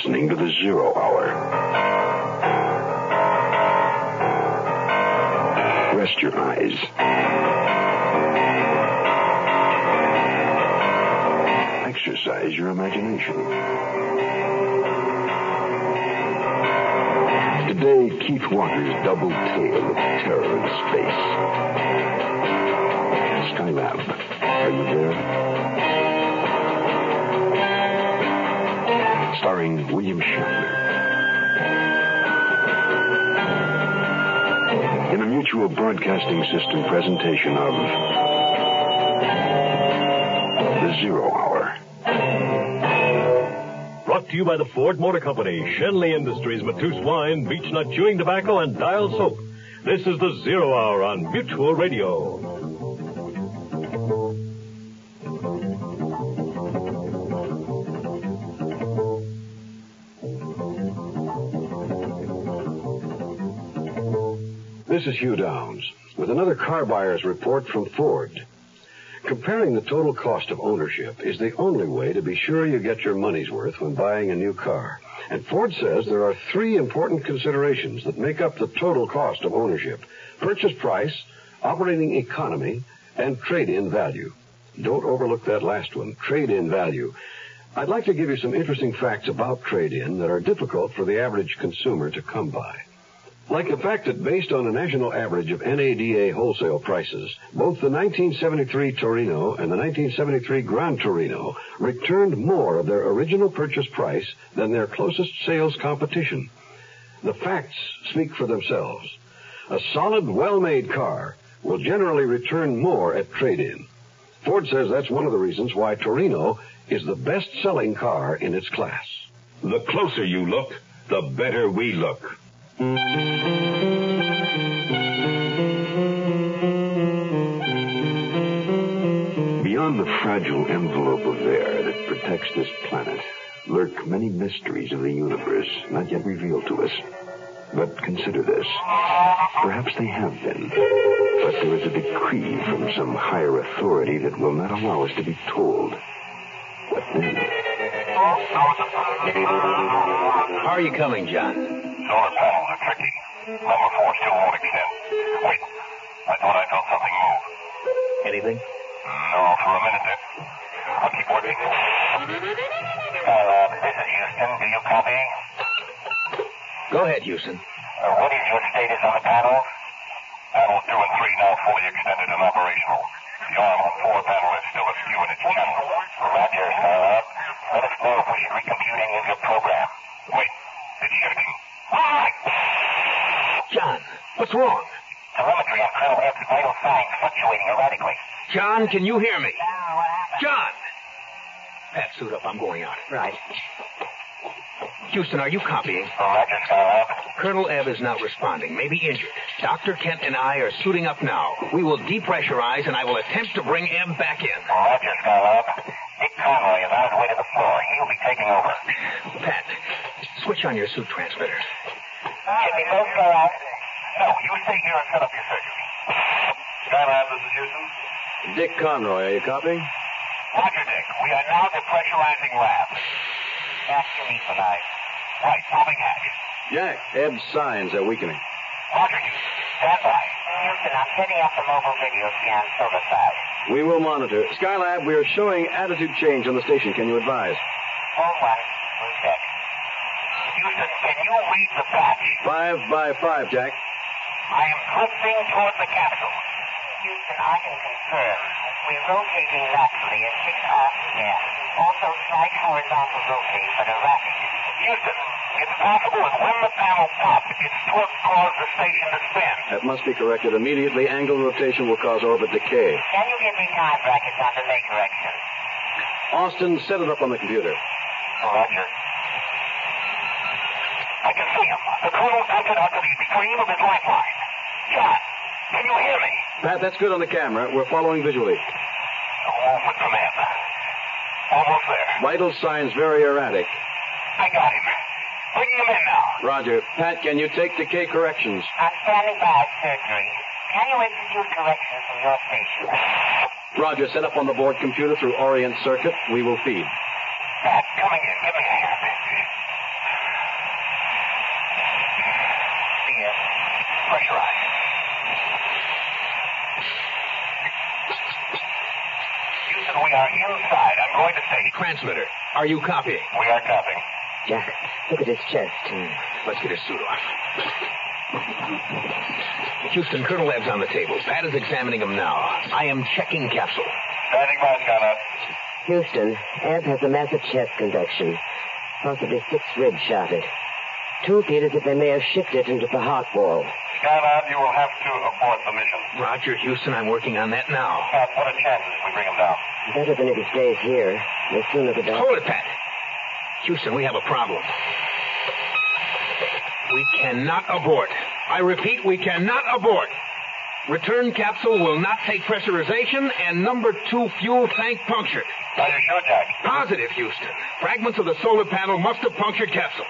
listening to the Zero Hour. Rest your eyes. Exercise your imagination. Today, Keith Walker's double tale of terror in space. Skylab, are you there? Starring William Shatner. In a mutual broadcasting system presentation of The Zero Hour. Brought to you by the Ford Motor Company, Schenley Industries, Mateus Wine, Beechnut Chewing Tobacco, and Dial Soap. This is the Zero Hour on Mutual Radio. This is Hugh Downs with another car buyer's report from Ford. Comparing the total cost of ownership is the only way to be sure you get your money's worth when buying a new car. And Ford says there are three important considerations that make up the total cost of ownership. Purchase price, operating economy, and trade-in value. Don't overlook that last one, trade-in value. I'd like to give you some interesting facts about trade-in that are difficult for the average consumer to come by. Like the fact that based on a national average of NADA wholesale prices, both the 1973 Torino and the 1973 Gran Torino returned more of their original purchase price than their closest sales competition. The facts speak for themselves. A solid, well-made car will generally return more at trade-in. Ford says that's one of the reasons why Torino is the best-selling car in its class. The closer you look, the better we look. Beyond the fragile envelope of air that protects this planet lurk many mysteries of the universe not yet revealed to us. But consider this. Perhaps they have been. But there is a decree from some higher authority that will not allow us to be told. What then? How are you coming, John? Solar panels tricky. Number four still won't extend. Wait. I thought I felt something move. Anything? No, for a minute there. I'll keep working. Uh, this is Houston. Do you copy? Go ahead, Houston. Uh, what is your status on the panels? Panels two and three now fully extended and operational. The arm on four panel is still askew in its channel. Roger, Skylab. Let us know if we should recompute any of your program. Wait. It's shifting. John, what's wrong? Telemetry on Colonel Ebb's vital signs fluctuating erratically. John, can you hear me? John! Pat, suit up. I'm going out. Right. Houston, are you copying? Roger, Skylab. Colonel Ebb is not responding, maybe injured. Dr. Kent and I are suiting up now. We will depressurize, and I will attempt to bring Ebb back in. Roger, Skylab. Dick Conroy is on his way to the floor. He'll be taking over. Pat, switch on your suit transmitter. Can we both go out? No, you stay here and set up your surgery. Skylab, this is Houston. Dick Conroy, are you copying? Roger, Dick. We are now depressurizing labs. Jack, you need for night. Right, popping hatch. Jack, Ebb's signs are weakening. Roger, Houston. Stand by. Houston, I'm setting up the mobile video scan silver side. We will monitor. Skylab, we are showing attitude change on the station. Can you advise? Phone one. We'll check. Houston, can you read the patch? Five by five, Jack. I am drifting toward the capital. Houston, I can confirm. We're rotating laterally at six RPM. Also slight horizontal rotate, but erratic. Houston, It's possible that when the panel popped, its torque caused the station to spin. That must be corrected immediately. Angle rotation will cause orbit decay. Can you give me time brackets on delay correction? Austin, set it up on the computer. Roger. I can see him. The colonel tilted out to the extreme of his lifeline. John, can you hear me? Pat, that's good on the camera. We're following visually. Hold with command. Almost there. Vital signs very erratic. I got him. Bringing him in now. Roger. Pat, can you take the K corrections? I'm standing by surgery. Can you execute corrections from your station? Roger, set up on the board computer through Orient Circuit. We will feed. Pat, coming in. Give me a hand. Pressurize. Houston, we are inside. I'm going to say. Transmitter, are you copying? We are copying. Jack, look at his chest. Hmm, let's get his suit off. Houston, Colonel Ebb's on the table. Pat is examining him now. I am checking capsule. Standing by, Skylab. Houston, Ebb has a massive chest conduction, possibly six ribs shotted. Two feel as if they may have shifted into the heart wall. Skylab, you will have to abort the mission. Roger, Houston, I'm working on that now. Pat, what are chances we bring him down? Better than if he stays here. The sooner the better. Hold it, Pat. Houston, we have a problem. We cannot abort. I repeat, we cannot abort. Return capsule will not take pressurization, and number two fuel tank punctured. Are you? Positive, Houston. Fragments of the solar panel must have punctured capsule.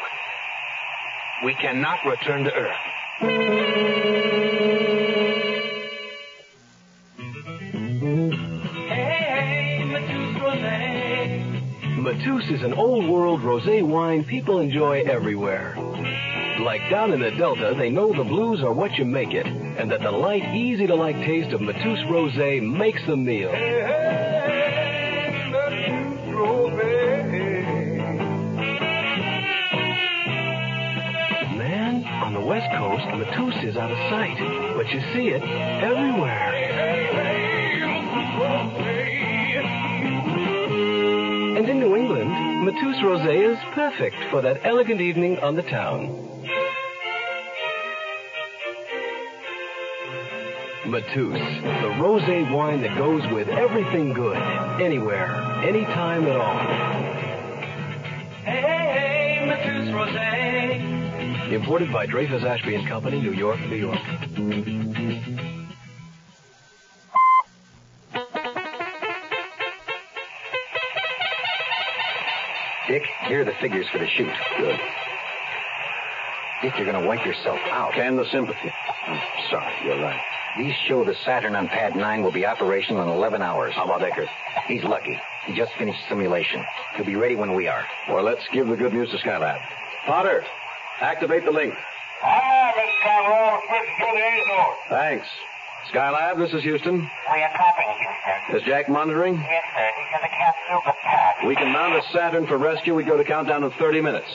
We cannot return to Earth. Mateus is an old world rosé wine people enjoy everywhere. Like down in the Delta, they know the blues are what you make it, and that the light, easy to like taste of Mateus rosé makes the meal. Man, on the West Coast, Mateus is out of sight, but you see it everywhere. And in New England, Mateus Rosé is perfect for that elegant evening on the town. Mateus, the rosé wine that goes with everything good, anywhere, anytime at all. Hey, hey, Mateus Rosé. Imported by Dreyfus Ashby and Company, New York, New York. Dick, here are the figures for the shoot. Good. Dick, you're going to wipe yourself out. Can the sympathy. I'm sorry. You're right. These show the Saturn on pad 9 will be operational in 11 hours. How about Eckert? He's lucky. He just finished simulation. He'll be ready when we are. Well, let's give the good news to Skylab. Potter, activate the link. Aye, Mr. Conroy. Switch through the Azores. Thanks. Skylab, this is Houston. We are copying, Houston. Is Jack monitoring? Yes, sir. He's in the capsule, but Pat. We can mount a Saturn for rescue. We go to countdown in 30 minutes.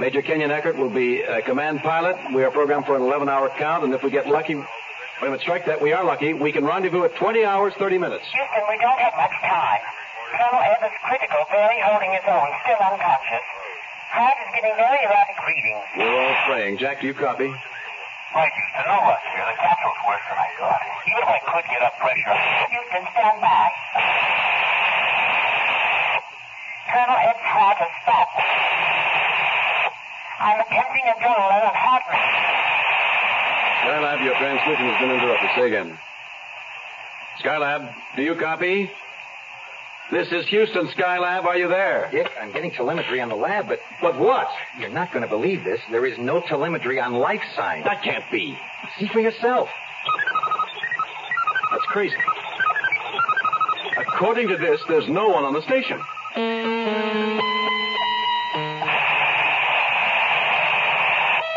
Major Kenyon Eckert will be a command pilot. We are programmed for an 11-hour count, and if we get lucky, wait a minute, strike that. We are lucky. We can rendezvous at 20 hours, 30 minutes. Houston, we don't have much time. Colonel Ebb is critical, barely holding his own, still unconscious. Heart is giving very erratic readings. We're all praying. Jack, do you copy? Right, Houston. No luck here. The capsule's worse than I thought. Even if I could get up pressure. Houston, stand by. Colonel Ebb's heart has stopped. I'm attempting a of heart rate. Skylab, your transmission has been interrupted. Say again. Skylab, do you copy? This is Houston, Skylab. Are you there? Dick, I'm getting telemetry on the lab, but But what? you're not going to believe this. There is no telemetry on life signs. That can't be. See for yourself. That's crazy. According to this, there's no one on the station.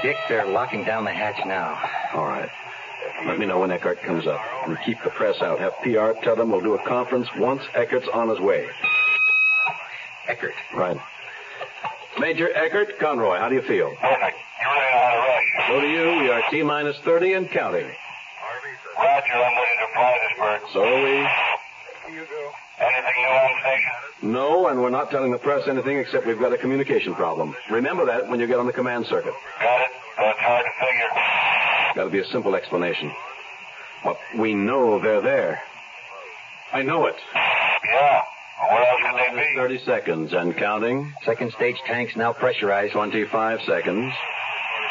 Dick, they're locking down the hatch now. All right. Let me know when Eckert comes up. And keep the press out. Have PR tell them we'll do a conference once Eckert's on his way. Eckert. Right. Major Eckert, Conroy, how do you feel? Perfect. You really know how to rush. So do you. We are T minus 30 and counting. Roger, I'm ready to fly this bird. So are we. Anything new on station? No, and we're not telling the press anything except we've got a communication problem. Remember that when you get on the command circuit. Got it. That's hard to figure. Got to be a simple explanation. But we know they're there. I know it. Yeah. Well, where else could they be? 30 seconds and counting. Second stage tanks now pressurized. 25 seconds.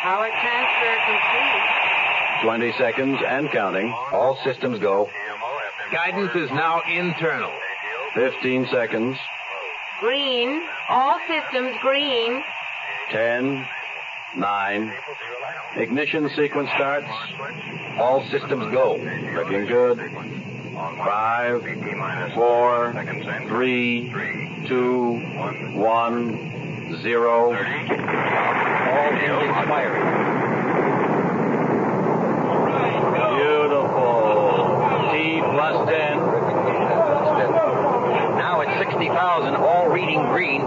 Power transfer complete. 20 seconds and counting. All systems go. Guidance is now internal. 15 seconds. Green. All systems green. 10, 9. Ignition sequence starts. All systems go. Looking good. Five, four, three, two, one, zero. All engines firing. Beautiful. T plus 10. Now it's 60,000, all reading green.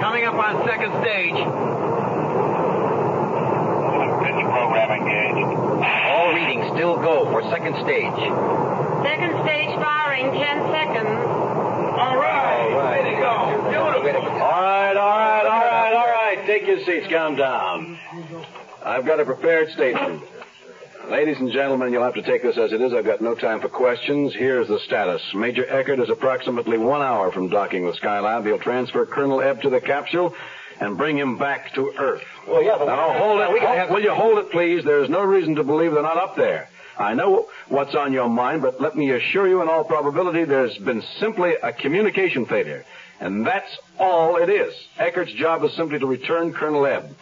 Coming up on second stage. Pitch program engaged. All readings still go for second stage. Second stage firing, 10 seconds. All right. Way to go. Beautiful. All right, all right, all right, all right. Take your seats. Calm down. I've got a prepared statement. Ladies and gentlemen, you'll have to take this as it is. I've got no time for questions. Here's the status. Major Eckert is approximately one hour from docking with Skylab. He'll transfer Colonel Ebb to the capsule and bring him back to Earth. Well, yeah, but Now, hold it. We can have... Will you hold it, please? There's no reason to believe they're not up there. I know what's on your mind, but let me assure you in all probability there's been simply a communication failure. And that's all it is. Eckert's job is simply to return Colonel Ebb.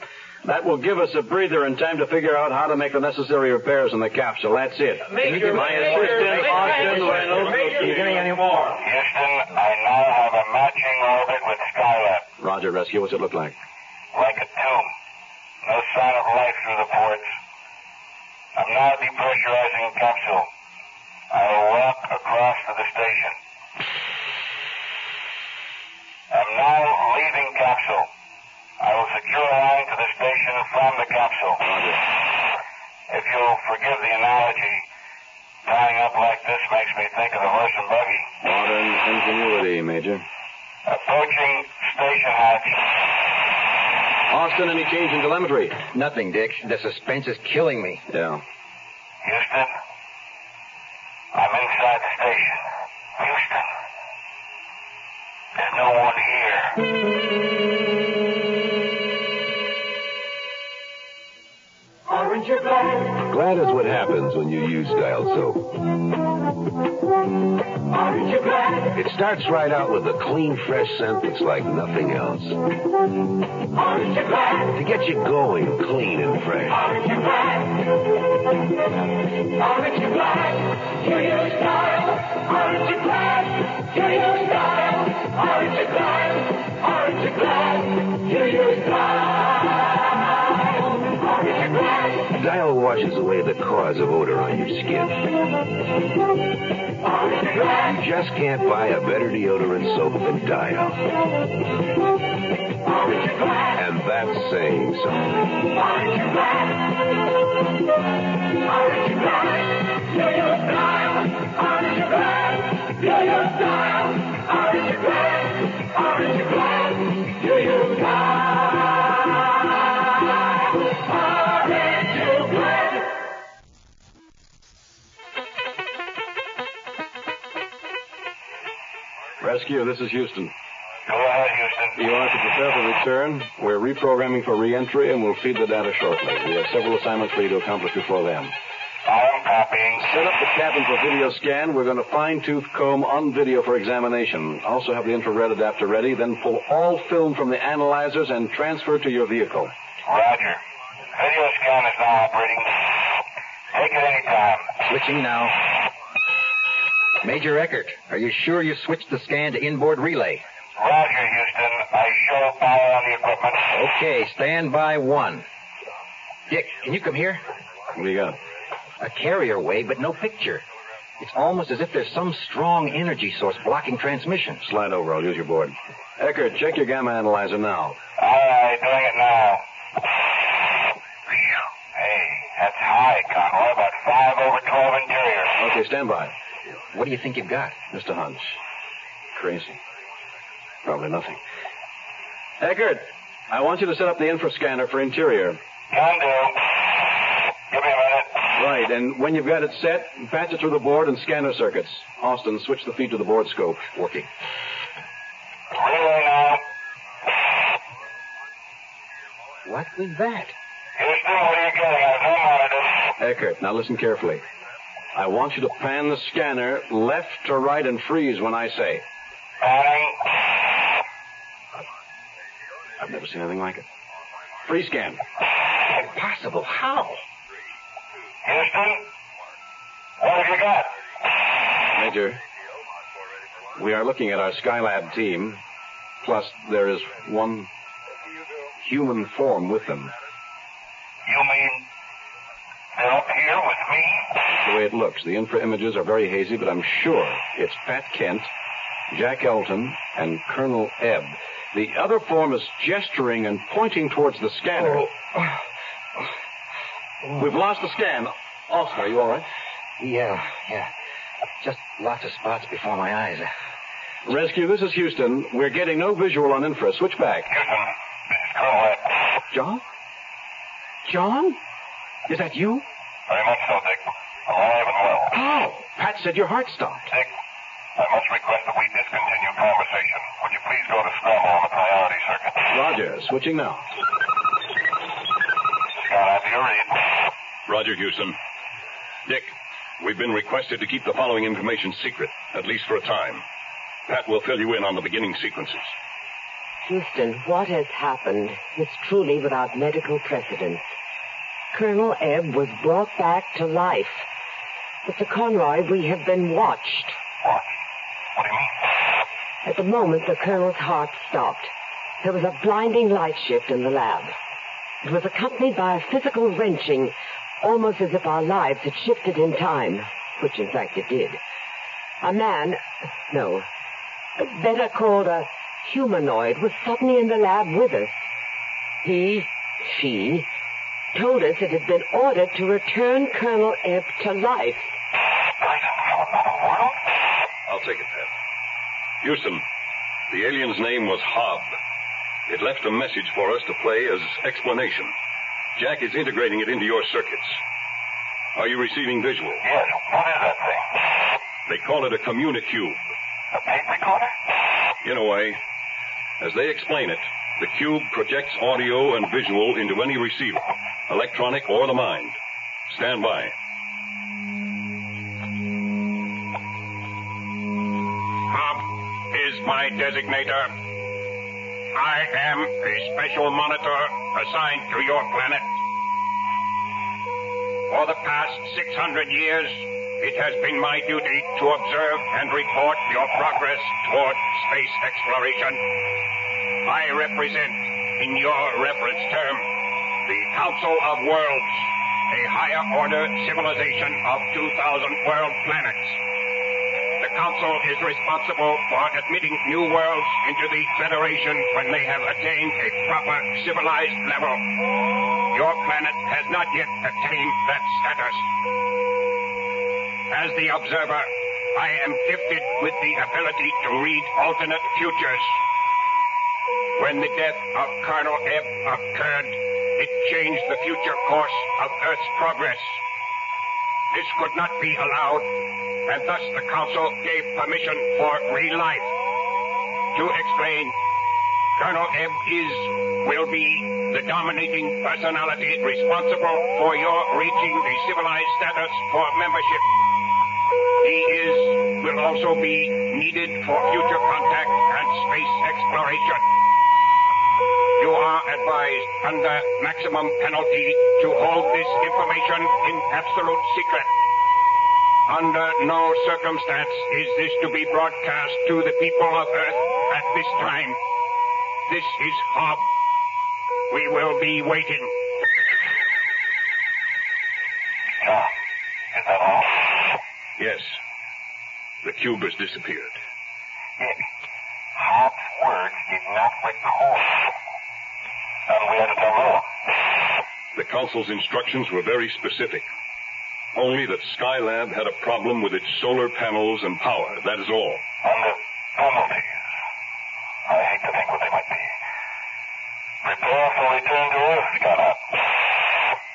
That will give us a breather and time to figure out how to make the necessary repairs in the capsule. That's it. Major, My Major, assistant, Major, Austin Major, Reynolds. Major, Are you getting any more? Houston, I now have a matching orbit with Skylab. Roger, Rescue. What's it look like? Like a tomb. No sign of life through the ports. I'm now depressurizing the capsule. I will walk across to the station. I'm now leaving capsule. I will secure a line to the station from the capsule. Roger. If you'll forgive the analogy, tying up like this makes me think of the horse and buggy. Modern ingenuity, Major. Approaching station hatch. Austin, any change in telemetry? Nothing, Dick. The suspense is killing me. Yeah. Houston, I'm inside the station. Houston, there's no one here. Glad is what happens when you use dial soap. orange or black, It starts right out with a clean, fresh scent that's like nothing else. orange or black, To get you going clean and fresh. orange or black. Orange or black, to your style. Orange or black, washes away the cause of odor on your skin. You just can't buy a better deodorant soap than Dial. And that's saying something. Rescue, this is Houston. Go ahead, Houston. You are to prepare for return. We're reprogramming for reentry, and we'll feed the data shortly. We have several assignments for you to accomplish before then. I am copying. Set up the cabin for video scan. We're going to fine-tooth comb on video for examination. Also have the infrared adapter ready, then pull all film from the analyzers and transfer to your vehicle. Roger. Video scan is now operating. Take it any time. Switching now. Major Eckert, are you sure you switched the scan to inboard relay? Roger, Houston. I show power on the equipment. Okay, stand by one. Dick, can you come here? What do you got? A carrier wave, but no picture. It's almost as if there's some strong energy source blocking transmission. Slide over. I'll use your board. Eckert, check your gamma analyzer now. All right, doing it now. Hey, that's high, Conroy. About five over twelve interior. Okay, stand by. What do you think you've got? Just a hunch. crazy. Probably nothing. Eckert, I want you to set up the infrascanner for interior. Can do. Give me a minute. Right, and when you've got it set, patch it through the board and scanner circuits. Austin, switch the feed to the board scope. Working. Relay now. What was that? Houston, what are you getting? I've no monitors. Eckert, now listen carefully. I want you to pan the scanner left to right and freeze when I say. Panning. I've never seen anything like it. Free scan. Impossible. How? Houston, what have you got? Major, we are looking at our Skylab team. Plus, there is one human form with them. You mean up here with me? The way it looks, the infra images are very hazy, but I'm sure it's Pat Kent, Jack Elton, and Colonel Ebb. The other form is gesturing and pointing towards the scanner. Oh. We've lost the scan. Austin, are you all right? Yeah, yeah. Just lots of spots before my eyes. Rescue, this is Houston. We're getting no visual on infra. Switch back. Houston, this is Colonel Ebb. John? John? Is that you? Very much so, Dick. Alive and well. How? Pat said your heart stopped. Dick, I must request that we discontinue conversation. Would you please go to scramble on the priority circuit? Roger. Switching now. Scott, you read. Roger, Houston. Dick, we've been requested to keep the following information secret, at least for a time. Pat will fill you in on the beginning sequences. Houston, what has happened is truly without medical precedent. Colonel Ebb was brought back to life. Mr. Conroy, we have been watched. What? What do you mean? At the moment, the colonel's heart stopped. There was a blinding light shift in the lab. It was accompanied by a physical wrenching, almost as if our lives had shifted in time, which in fact it did. A man, no, better called a humanoid, was suddenly in the lab with us. He, she, told us it had been ordered to return Colonel Ebb to life. I'll take it, Pat. Houston, the alien's name was Hobb. It left a message for us to play as explanation. Jack is integrating it into your circuits. Are you receiving visual? Yes. What is that thing? They call it a communicube. A tape recorder? In a way. As they explain it, the cube projects audio and visual into any receiver, electronic or the mind. Stand by. Hobb is my designator. I am a special monitor assigned to your planet. For the past 600 years, it has been my duty to observe and report your progress toward space exploration. I represent, in your reference term, the Council of Worlds, a higher order civilization of 2,000 world planets. The Council is responsible for admitting new worlds into the Federation when they have attained a proper civilized level. Your planet has not yet attained that status. As the observer, I am gifted with the ability to read alternate futures. When the death of Colonel Ebb occurred, it changed the future course of Earth's progress. This could not be allowed, and thus the Council gave permission for re-life. To explain, Colonel Ebb is, will be, the dominating personality responsible for your reaching the civilized status for membership. He is, will also be needed for future contact and space exploration. You are advised under maximum penalty to hold this information in absolute secret. Under no circumstance is this to be broadcast to the people of Earth at this time. This is Hobb. We will be waiting. John, is that all? Yes. The cube has disappeared. Dick, Hobb's words did not record. And we had to tell more. The Council's instructions were very specific. Only that Skylab had a problem with its solar panels and power. That is all. And the penalties. I hate to think what they might be. Prepare for return to Earth, Gunner.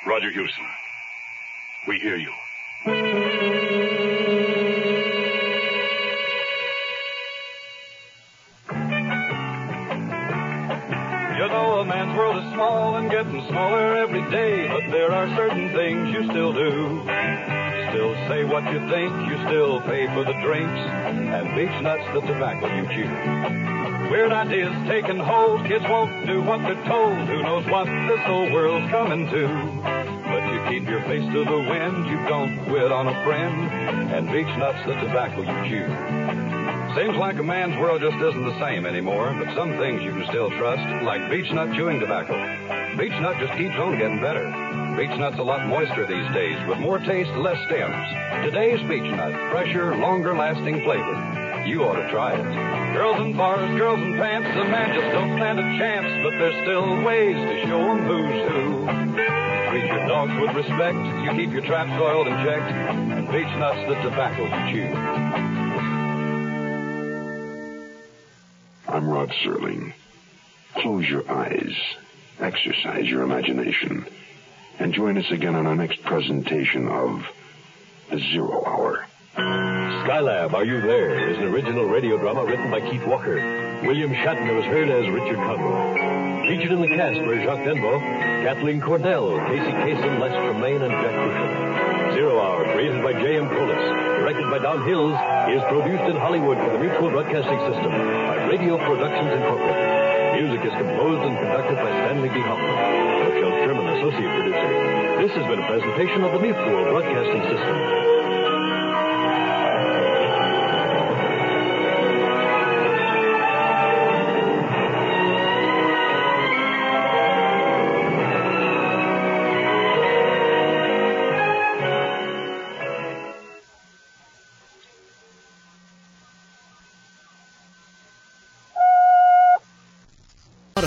Roger Houston. We hear. You getting smaller every day, but there are certain things you still do. Still say what you think, you still pay for the drinks, and beech nut's the tobacco you chew. Weird ideas taking hold, kids won't do what they're told. Who knows what this whole world's coming to? But you keep your face to the wind, you don't quit on a friend, and beech nut's the tobacco you chew. Seems like a man's world just isn't the same anymore, but some things you can still trust, like beech nut chewing tobacco. Beech nut just keeps on getting better. Beech nut's a lot moister these days, with more taste, less stems. Today's beech nut, fresher, longer lasting flavor. You ought to try it. Girls in bars, girls in pants, a man just don't stand a chance, but there's still ways to show 'em who's who. Treat your dogs with respect, you keep your traps oiled and checked, and beech nuts the tobacco you chew. I'm Rod Serling. Close your eyes, exercise your imagination, and join us again on our next presentation of The Zero Hour. Skylab, Are You There is an original radio drama written by Keith Walker. William Shatner was heard as Richard Conroy. Featured in the cast were Jacques Denbo, Kathleen Cordell, Casey Kasem, Les Tremayne, and Jack Cushing. Zero Hour, created by J.M. Colas, directed by Don Hills, is produced in Hollywood for the Mutual Broadcasting System by Radio Productions Incorporated. Music is composed and conducted by Stanley B. Hoffman. Michelle Sherman, associate producer. This has been a presentation of the Mutual Broadcasting System.